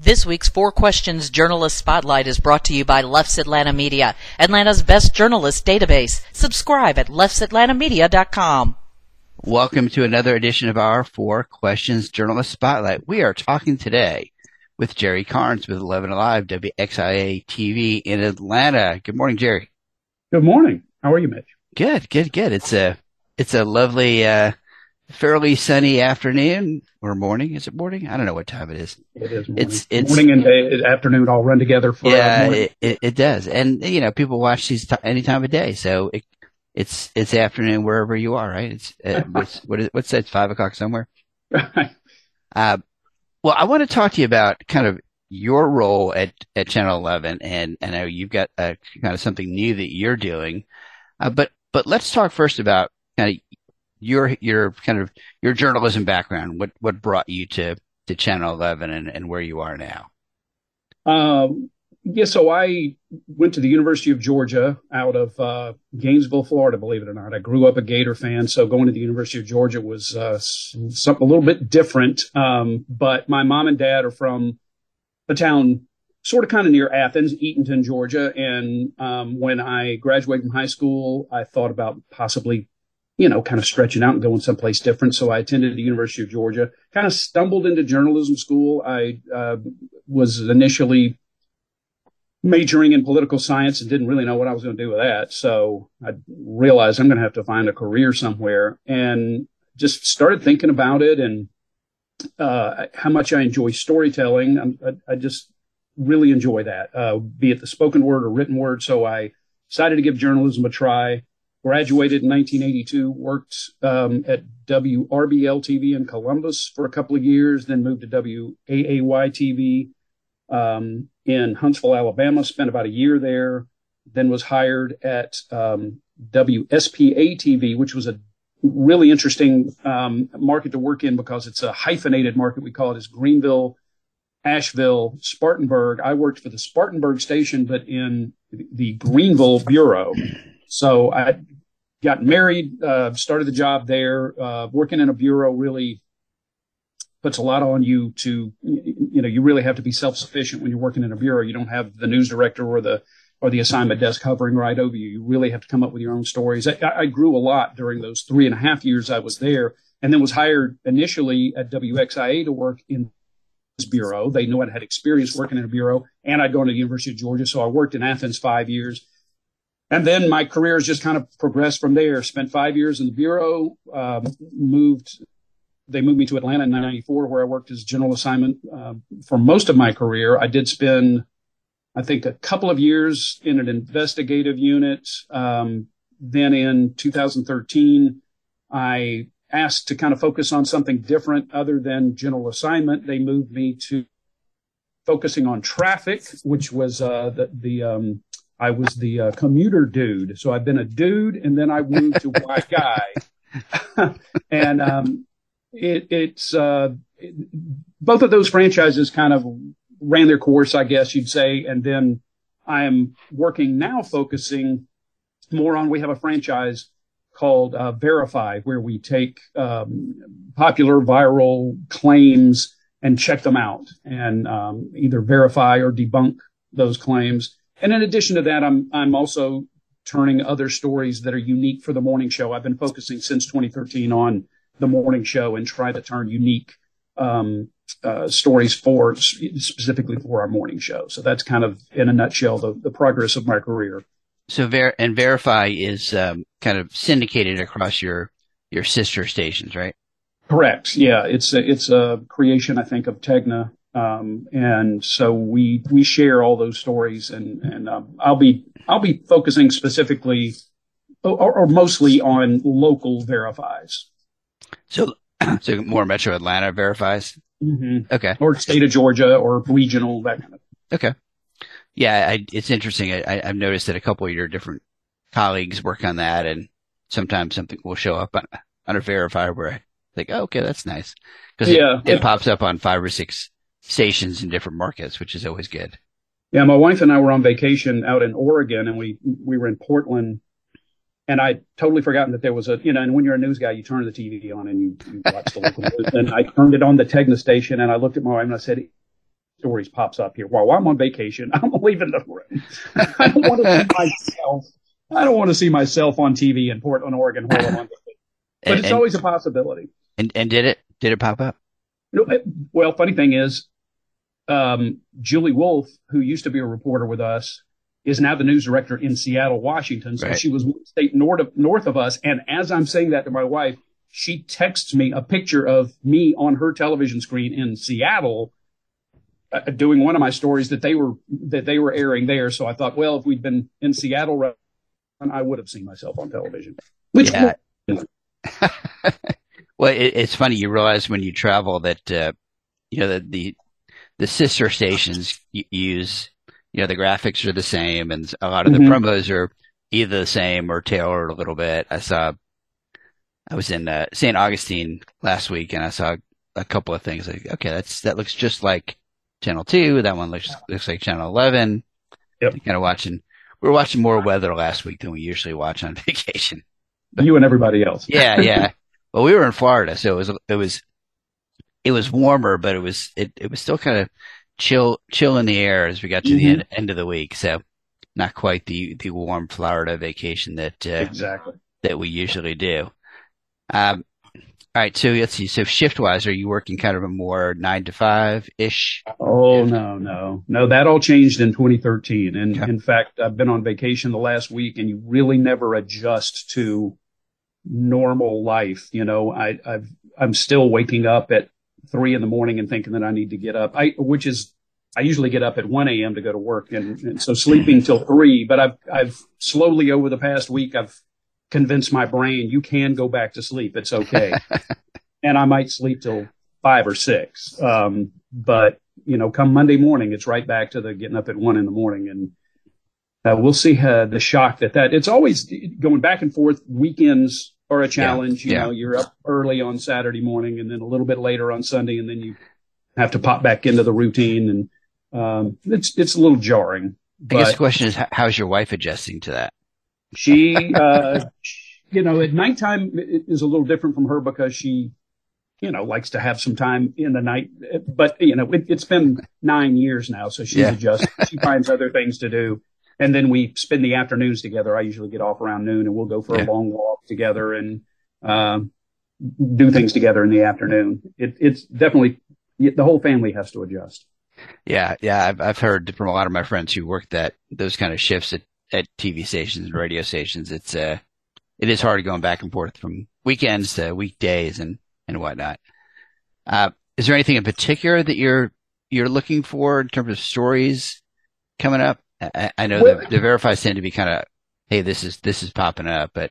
This week's Four Questions Journalist Spotlight is brought to you by Leff's Atlanta Media, Atlanta's best journalist database. Subscribe at leffsatlantamedia.com. Welcome to another edition of our Four Questions Journalist Spotlight. We are talking today with Jerry Carnes with 11 Alive WXIA TV in Atlanta. Good morning, Jerry. Good morning. How are you, Mitch? Good, good, good. It's a it's a lovely, uh, fairly sunny afternoon or morning. Is it morning? I don't know what time it is. It is morning. It's it's morning and day, afternoon all run together for yeah, it, it, it does. And you know, people watch these t- any time of day, so it, it's it's afternoon wherever you are, right? It's uh, what's what is what's that? Five o'clock somewhere. Uh, well, I want to talk to you about kind of your role at at Channel Eleven, and I know you've got uh, kind of something new that you're doing, uh, but but let's talk first about kind of your your kind of your journalism background. What what brought you to to Channel Eleven and, and where you are now? Um, yeah, so I went to the University of Georgia out of uh, Gainesville, Florida. Believe it or not, I grew up a Gator fan, so going to the University of Georgia was uh, something a little bit different. Um, but my mom and dad are from a town sort of kind of near Athens, Eatonton, Georgia. And um, when I graduated from high school, I thought about possibly you know, kind of stretching out and going someplace different. So I attended the University of Georgia, kind of stumbled into journalism school. I uh, was initially majoring in political science and didn't really know what I was going to do with that. So I realized I'm going to have to find a career somewhere and just started thinking about it and uh, how much I enjoy storytelling. I, I just really enjoy that, uh, be it the spoken word or written word. So I decided to give journalism a try graduated in 1982, worked um, at WRBL TV in Columbus for a couple of years, then moved to WAAY TV um, in Huntsville, Alabama, spent about a year there, then was hired at um, WSPA TV, which was a really interesting um, market to work in because it's a hyphenated market. We call it as Greenville, Asheville, Spartanburg. I worked for the Spartanburg station, but in the Greenville bureau. So I got married, uh, started the job there. Uh, working in a bureau really puts a lot on you to, you know, you really have to be self-sufficient when you're working in a bureau. You don't have the news director or the, or the assignment desk hovering right over you. You really have to come up with your own stories. I, I grew a lot during those three and a half years I was there and then was hired initially at WXIA to work in this bureau. They knew I had experience working in a bureau and I'd gone to the University of Georgia. So I worked in Athens five years and then my career has just kind of progressed from there. Spent five years in the bureau, um, moved. They moved me to Atlanta in '94, where I worked as general assignment uh, for most of my career. I did spend, I think, a couple of years in an investigative unit. Um, then in 2013, I asked to kind of focus on something different other than general assignment. They moved me to focusing on traffic, which was uh, the the um, I was the uh, commuter dude. So I've been a dude and then I moved to white guy. and um, it, it's uh, it, both of those franchises kind of ran their course, I guess you'd say. And then I am working now focusing more on we have a franchise called uh, Verify, where we take um, popular viral claims and check them out and um, either verify or debunk those claims. And in addition to that, I'm I'm also turning other stories that are unique for the morning show. I've been focusing since 2013 on the morning show and try to turn unique um, uh, stories for specifically for our morning show. So that's kind of in a nutshell the, the progress of my career. So ver- and verify is um, kind of syndicated across your your sister stations, right? Correct. Yeah, it's a, it's a creation I think of Tegna um, and so we we share all those stories, and and um, I'll be I'll be focusing specifically or, or mostly on local verifies. So, so more Metro Atlanta verifies. Mm-hmm. Okay. Or state of Georgia or regional that kind of. Okay. Yeah, I, it's interesting. I, have noticed that a couple of your different colleagues work on that, and sometimes something will show up on, on a verifier where I think, oh, okay, that's nice because yeah, it, it pops up on five or six stations in different markets, which is always good. Yeah, my wife and I were on vacation out in Oregon, and we we were in Portland, and I totally forgotten that there was a you know. And when you're a news guy, you turn the TV on and you, you watch the local news. And I turned it on the Tegna station, and I looked at my wife and I said, stories pops up here. While I'm on vacation, I'm leaving the room. I don't want to see myself. I don't want to see myself on TV in Portland, Oregon while I'm on vacation. But And- it's always a possibility. And and did it did it pop up? You know, it- well, funny thing is, um, Julie Wolf, who used to be a reporter with us, is now the news director in Seattle, Washington. So Right. she was one state north of, north of us. And as I'm saying that to my wife, she texts me a picture of me on her television screen in Seattle. Uh, doing one of my stories that they were that they were airing there, so I thought, well, if we'd been in Seattle, I would have seen myself on television. Which Yeah. well, it, it's funny. You realize when you travel that uh, you know the, the the sister stations use you know the graphics are the same, and a lot of the Mhm. promos are either the same or tailored a little bit. I saw. I was in uh, St. Augustine last week, and I saw a couple of things. Like, okay, that's that looks just like Channel Two. That one looks looks like Channel Eleven. Yep. Kind of watching. We were watching more weather last week than we usually watch on vacation. you and everybody else. Yeah, yeah. well, we were in Florida, so it was it was it was warmer, but it was it it was still kind of chill chill in the air as we got to the Mhm. end, end of the week. So not quite the the warm Florida vacation that uh, Exactly. that we usually do. Um, all right, so let's see. So shift wise, are you working kind of a more nine to five ish? Oh no, no, no! That all changed in 2013. And Okay. in fact, I've been on vacation the last week, and you really never adjust to normal life. You know, I, I've I'm still waking up at three in the morning and thinking that I need to get up. I which is I usually get up at 1 a.m. to go to work, and, and so sleeping till three. But I've I've slowly over the past week I've convinced my brain you can go back to sleep. It's okay, and I might sleep till five or six. Um, but you know, come Monday morning, it's right back to the getting up at one in the morning, and uh, we'll see uh, the shock that that it's always going back and forth. Weekends are a challenge. You yeah. know, you're up early on Saturday morning, and then a little bit later on Sunday, and then you have to pop back into the routine, and um, it's it's a little jarring. I guess the question is, how's your wife adjusting to that? she, uh, you know, at nighttime it is a little different from her because she, you know, likes to have some time in the night. But you know, it, it's been nine years now, so she's Yeah. adjusted. She finds other things to do, and then we spend the afternoons together. I usually get off around noon, and we'll go for Yeah. a long walk together and um, do things together in the afternoon. It, it's definitely the whole family has to adjust. Yeah, yeah, I've I've heard from a lot of my friends who work that those kind of shifts at, at TV stations and radio stations. It's uh, it is hard going back and forth from weekends to weekdays and and whatnot. Uh, is there anything in particular that you're you're looking for in terms of stories coming up? I, I know Well- the, the verifies tend to be kind of, hey, this is this is popping up, but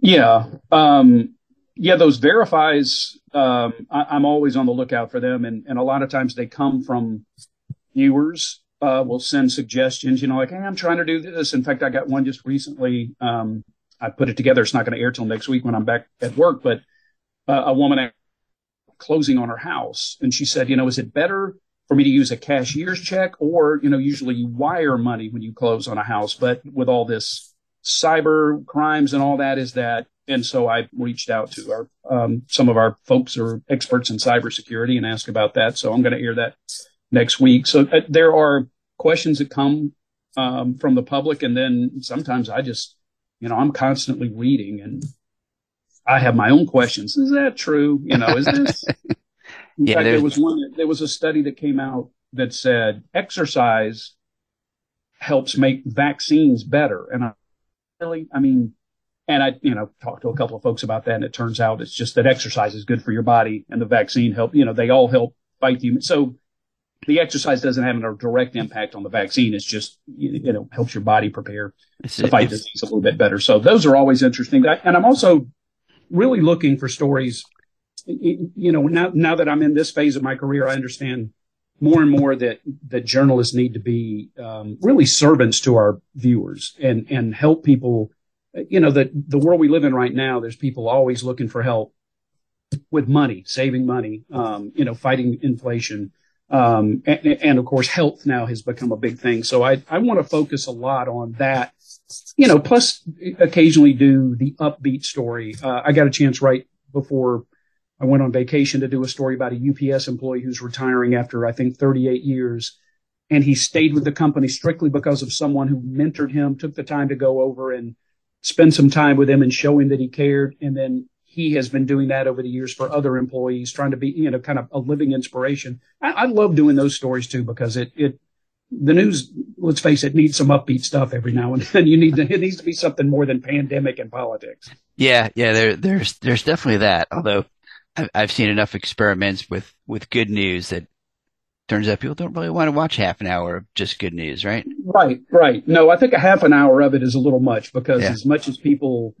Yeah. Um, yeah, those verifies, um, I, I'm always on the lookout for them. And, and a lot of times they come from viewers, uh, will send suggestions, you know, like, Hey, I'm trying to do this. In fact, I got one just recently. Um, I put it together. It's not going to air till next week when I'm back at work, but, uh, a woman closing on her house. And she said, you know, is it better for me to use a cashier's check or, you know, usually you wire money when you close on a house, but with all this cyber crimes and all that is that. And so I reached out to our, um, some of our folks who are experts in cybersecurity and asked about that. So I'm going to air that next week. So uh, there are questions that come, um, from the public. And then sometimes I just, you know, I'm constantly reading and I have my own questions. Is that true? You know, is this? In Yeah, fact, there was one. There was a study that came out that said exercise helps make vaccines better. And I really, I mean, and I, you know, talked to a couple of folks about that, and it turns out it's just that exercise is good for your body, and the vaccine help. You know, they all help fight the. So the exercise doesn't have a direct impact on the vaccine. It's just you know helps your body prepare it's, to fight disease a little bit better. So those are always interesting. I- And I'm also really looking for stories. You know, now, now that I'm in this phase of my career, I understand more and more that, that journalists need to be um, really servants to our viewers and, and help people. You know, the, the world we live in right now, there's people always looking for help with money, saving money, um, you know, fighting inflation. Um, and, and of course, health now has become a big thing. So I, I want to focus a lot on that, you know, plus occasionally do the upbeat story. Uh, I got a chance right before I went on vacation to do a story about a UPS employee who's retiring after I think 38 years. And he stayed with the company strictly because of someone who mentored him, took the time to go over and spend some time with him and show him that he cared. And then he has been doing that over the years for other employees, trying to be, you know, kind of a living inspiration. I, I love doing those stories too because it, it, the news, let's face it, needs some upbeat stuff every now and then. You need to, it needs to be something more than pandemic and politics. Yeah, yeah, there, there's, there's definitely that. Although I've seen enough experiments with, with good news that turns out people don't really want to watch half an hour of just good news, right? Right, right. No, I think a half an hour of it is a little much because yeah. as much as people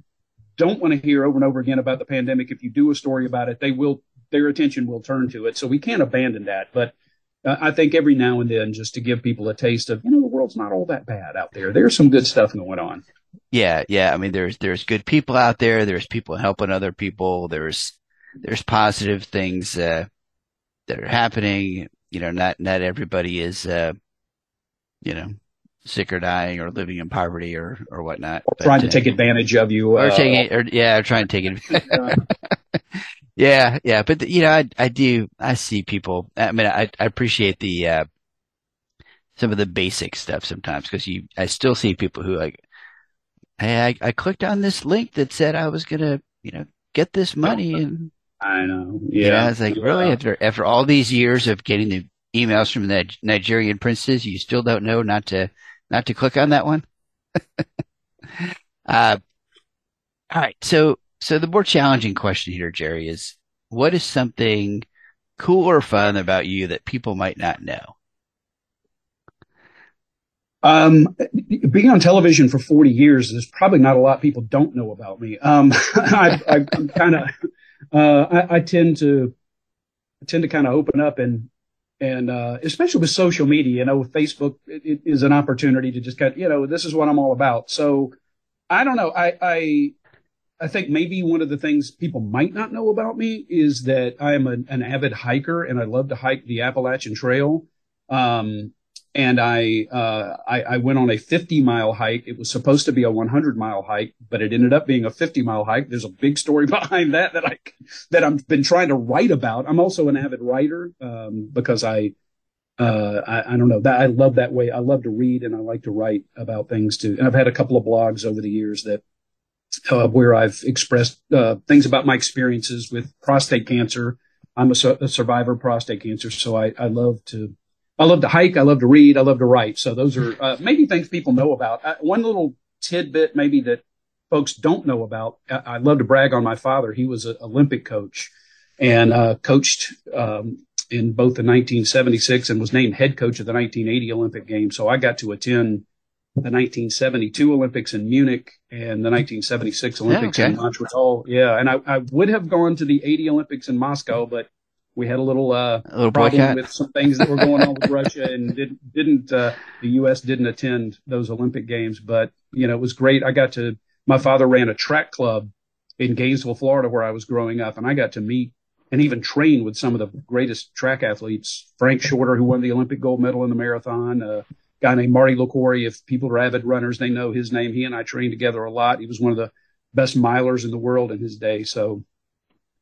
don't want to hear over and over again about the pandemic, if you do a story about it, they will, their attention will turn to it. So we can't abandon that. But uh, I think every now and then, just to give people a taste of, you know, the world's not all that bad out there. There's some good stuff going on. Yeah, yeah. I mean, there's there's good people out there. There's people helping other people. There's there's positive things uh, that are happening. You know, not not everybody is, uh, you know, sick or dying or living in poverty or or whatnot. Or but, trying to uh, take advantage of you, or uh, taking, or yeah, trying to take it. yeah, yeah, but you know, I I do I see people. I mean, I I appreciate the uh, some of the basic stuff sometimes because you I still see people who like, hey, I I clicked on this link that said I was gonna you know get this money and I know. Yeah. yeah it's like, really? After, after all these years of getting the emails from the Nigerian princes, you still don't know not to, not to click on that one? uh, all right. So, so the more challenging question here, Jerry, is what is something cool or fun about you that people might not know? Um, being on television for 40 years, there's probably not a lot people don't know about me. Um, I, I kind of, uh, I, I, tend to I tend to kind of open up and and uh, especially with social media, you know, Facebook it, it is an opportunity to just kind of, you know, this is what I'm all about. So I don't know. I, I I think maybe one of the things people might not know about me is that I am an avid hiker and I love to hike the Appalachian Trail. Um, and I, uh, I, I went on a 50 mile hike. It was supposed to be a 100 mile hike, but it ended up being a 50 mile hike. There's a big story behind that that I that I've been trying to write about. I'm also an avid writer um, because I, uh, I, I don't know that I love that way. I love to read and I like to write about things too. And I've had a couple of blogs over the years that uh, where I've expressed uh, things about my experiences with prostate cancer. I'm a, su- a survivor of prostate cancer, so I, I love to I love to hike. I love to read. I love to write. So those are uh, maybe things people know about. Uh, one little tidbit maybe that folks don't know about. I, I love to brag on my father. He was an Olympic coach and uh, coached um, in both the 1976 and was named head coach of the 1980 Olympic Games. So I got to attend the 1972 Olympics in Munich and the 1976 Olympics yeah, okay. in Montreal. Yeah, and I, I would have gone to the 80 Olympics in Moscow, but we had a little, uh, a little problem boycott. with some things that were going on with Russia and did, didn't, uh, the U.S. didn't attend those Olympic games, but, you know, it was great. I got to, my father ran a track club in Gainesville, Florida, where I was growing up, and I got to meet and even train with some of the greatest track athletes. Frank Shorter, who won the Olympic gold medal in the marathon, a guy named Marty Liquori. If people are avid runners, they know his name. He and I trained together a lot. He was one of the best milers in the world in his day. So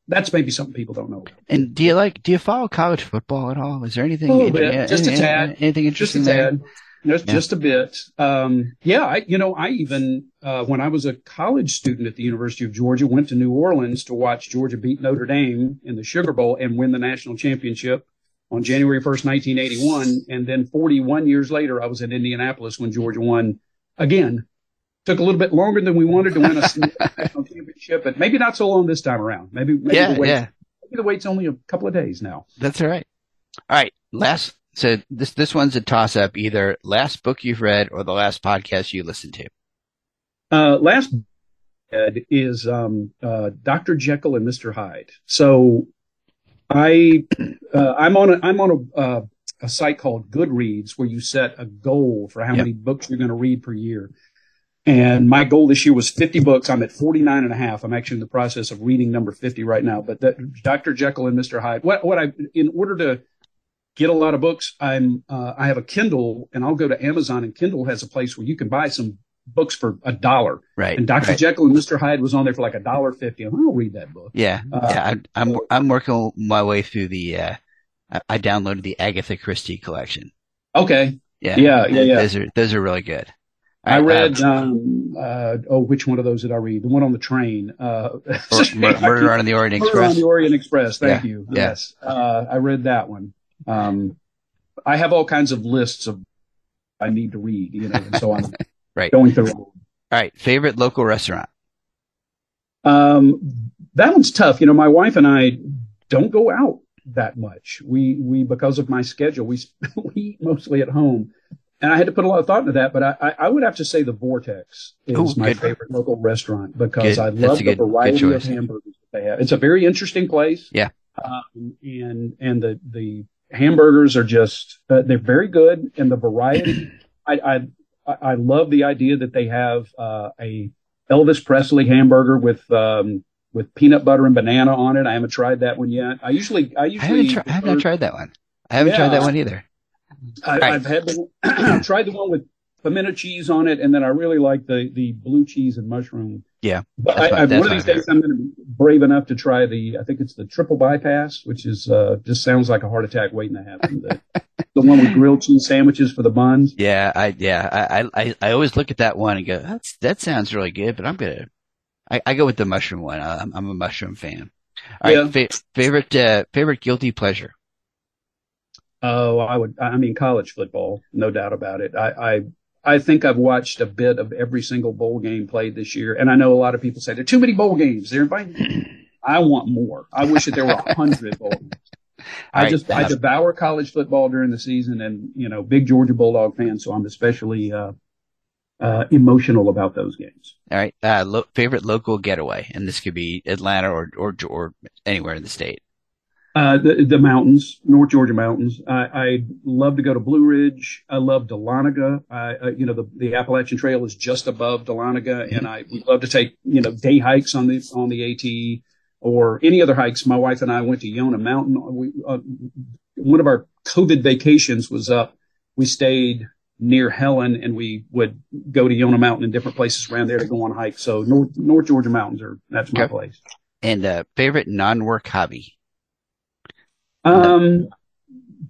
that's maybe something people don't know. And do you like? Do you follow college football at all? Is there anything? A bit, just a tad. Anything interesting just a tad. there? Just, yeah. just a bit. Um, yeah, I, you know, I even, uh, when I was a college student at the University of Georgia, went to New Orleans to watch Georgia beat Notre Dame in the Sugar Bowl and win the national championship on January 1st, 1981. And then 41 years later, I was in Indianapolis when Georgia won again took a little bit longer than we wanted to win a national championship, but maybe not so long this time around. Maybe, maybe yeah, the wait, yeah. maybe the wait's only a couple of days now. That's all right. All right. Last, so this, this one's a toss up either last book you've read or the last podcast you listened to. Uh, last is, um, uh, Dr. Jekyll and Mr. Hyde. So I, uh, I'm on a, I'm on a, uh, a site called Goodreads where you set a goal for how yep. many books you're going to read per year. And my goal this year was 50 books. I'm at 49 and a half. I'm actually in the process of reading number 50 right now. But that, Dr. Jekyll and Mr. Hyde, what, what I, in order to get a lot of books, I'm, uh, I have a Kindle and I'll go to Amazon and Kindle has a place where you can buy some books for a dollar. Right. And Dr. right. Jekyll and Mr. Hyde was on there for like a dollar fifty. I'm gonna read that book. Yeah, Uh, yeah. I, I'm I'm working my way through the. Uh, I, I downloaded the Agatha Christie collection. Okay. Yeah, Yeah, yeah, yeah. Those are those are really good. I read, um, uh, oh, which one of those did I read? The one on the train. Uh, Mur- Murder on the Orient Murder on Express. the Orient Express. Thank Yeah, you. yeah. Yes. Uh, I read that one. Um, I have all kinds of lists of I need to read, you know, and so I'm Right. going through. All right, favorite local restaurant. Um, that one's tough. You know, my wife and I don't go out that much. We we because of my schedule, we we eat mostly at home, and I had to put a lot of thought into that. But I I, I would have to say the Vortex is Ooh, my good. favorite local restaurant because Good. I love the good- variety of hamburgers that they have. It's a very interesting place. Yeah. Um, and and the the hamburgers are just uh, they're very good, and the variety. I I I I love the idea that they have uh, a Elvis Presley hamburger with um, with peanut butter and banana on it. I haven't tried that one yet. I usually I I usually haven't, tri- I have not tried that one. I haven't tried that one either. I, Right. I've had the I've tried the one with pimento cheese on it, and then I really like the the blue cheese and mushroom. Yeah, but I, that's one of these days I'm going to be brave enough to try the I think it's the triple bypass, which is uh, just sounds like a heart attack waiting to happen. The, the one with grilled cheese sandwiches for the buns. Yeah, I yeah, I I I always look at that one and go, that's that sounds really good, but I'm gonna. I, I go with the mushroom one. I'm, I'm a mushroom fan. All right, fa- favorite uh, favorite guilty pleasure. Oh, I would. I mean, college football, no doubt about it. I, I, I think I've watched a bit of every single bowl game played this year, and I know a lot of people say there are too many bowl games. They're inviting. I want more. I wish that there were a hundred bowl games. I right, just I devour college football during the season, and you know, big Georgia Bulldog fan, so I'm especially uh, uh, emotional about those games. All right, uh, lo- favorite local getaway, and this could be Atlanta or or or anywhere in the state. Uh, the, the mountains, North Georgia mountains. I, I love to go to Blue Ridge. I love Dahlonega. I, uh, you know, the, the Appalachian Trail is just above Dahlonega and I we love to take, you know, day hikes on the, on the AT or any other hikes. My wife and I went to Yonah Mountain. We, uh, one of our COVID vacations was up. We stayed near Helen and we would go to Yonah Mountain and different places around there to go on hikes. So North, North Georgia mountains are, that's my Okay. place. And uh, favorite non-work hobby. Um,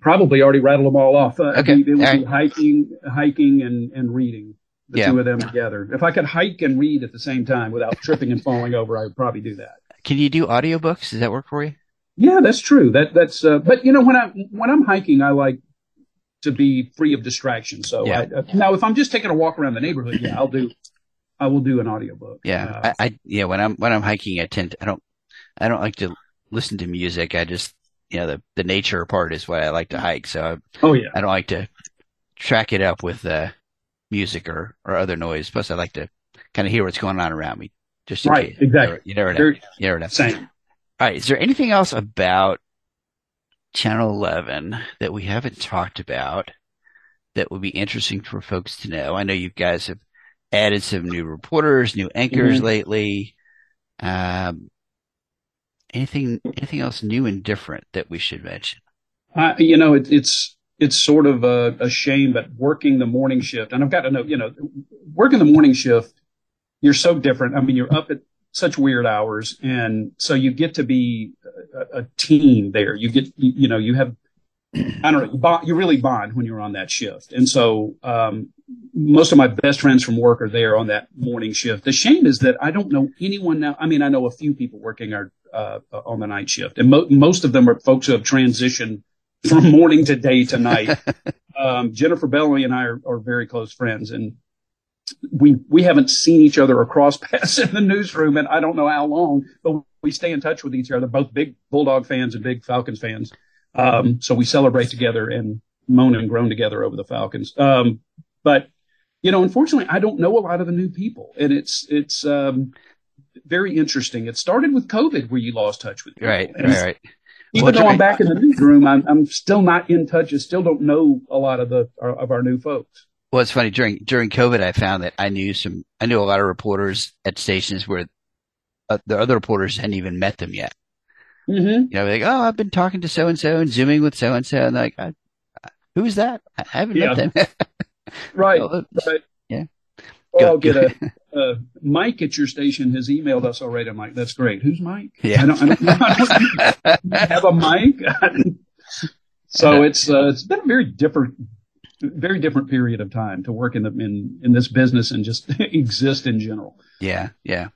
probably already rattled them all off. Uh, Okay, It would all be hiking, hiking and, and reading. The Yeah. two of them together. If I could hike and read at the same time without tripping and falling over, I would probably do that. Can you do audiobooks? Does that work for you? Yeah, that's true. That that's. Uh, but you know, when I when I'm hiking, I like to be free of distraction. So Yeah. I, uh, now, if I'm just taking a walk around the neighborhood, yeah, I'll do. I will do an audiobook. Yeah, Uh, I, I yeah. When I'm when I'm hiking, I tend to, I don't I don't like to listen to music. I just you know the the nature part is what I like to hike. So I, oh yeah. I don't like to track it up with uh, music or or other noise. Plus, I like to kind of hear what's going on around me. Just Right, case. exactly. You never, you never know. You never know. Same. All right. Is there anything else about Channel 11 that we haven't talked about that would be interesting for folks to know? I know you guys have added some new reporters, new anchors Mhm. lately. Um, anything, anything else new and different that we should mention? I, you know, it, it's it's sort of a, a shame, but working the morning shift, and I've got to know, you know, working the morning shift, you're so different. I mean, you're up at such weird hours, and so you get to be a, a team there. You get, you, you know, you have, I don't know, you, bond, you really bond when you're on that shift, and so um, most of my best friends from work are there on that morning shift. The shame is that I don't know anyone now. I mean, I know a few people working our uh, on the night shift, and mo- most of them are folks who have transitioned from morning to day to night. um, Jennifer Bellamy and I are, are very close friends, and we we haven't seen each other across paths in the newsroom, and I don't know how long, but we stay in touch with each other. Both big Bulldog fans and big Falcons fans, um, so we celebrate together and moan and groan together over the Falcons. Um, but you know, unfortunately, I don't know a lot of the new people, and it's it's um, very interesting. It started with COVID, where you lost touch with people. Right, And right, right. even Well, though I'm back in the newsroom, I'm, I'm still not in touch. I still don't know a lot of the of our new folks. Well, it's funny during during COVID, I found that I knew some, I knew a lot of reporters at stations where uh, the other reporters hadn't even met them yet. Mm-hmm. You know, like, oh, I've been talking to so and so and zooming with so and so, and like, who's that? I haven't Yeah. met them. Right. Well, right. Or I'll get a, uh, Mike at your station has emailed us already. I'm like, that's great. Who's Mike? Yeah. I don't, I don't, I don't have a Mike. so it's, uh, it's been a very different, very different period of time to work in the, in, in this business and just exist in general. Yeah. Yeah.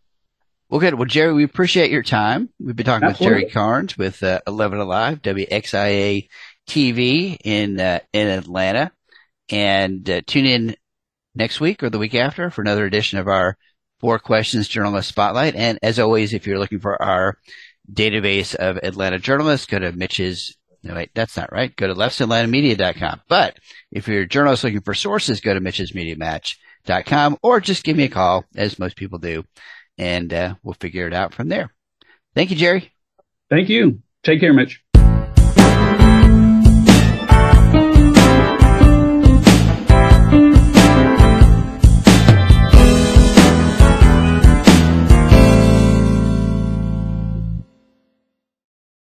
Well, good. Well, Jerry, we appreciate your time. We've been talking Absolutely. with Jerry Carnes with uh, 11 Alive, WXIA TV in uh, in Atlanta, and uh, tune in next week or the week after for another edition of our Four Questions Journalist Spotlight. And as always, if you're looking for our database of Atlanta journalists, go to Mitch's. No, wait, that's not right. Go to leftsatlantamamedia.com. But if you're a journalist looking for sources, go to mitch'smediamatch.com or just give me a call, as most people do, and uh, we'll figure it out from there. Thank you, Jerry. Thank you. Take care, Mitch.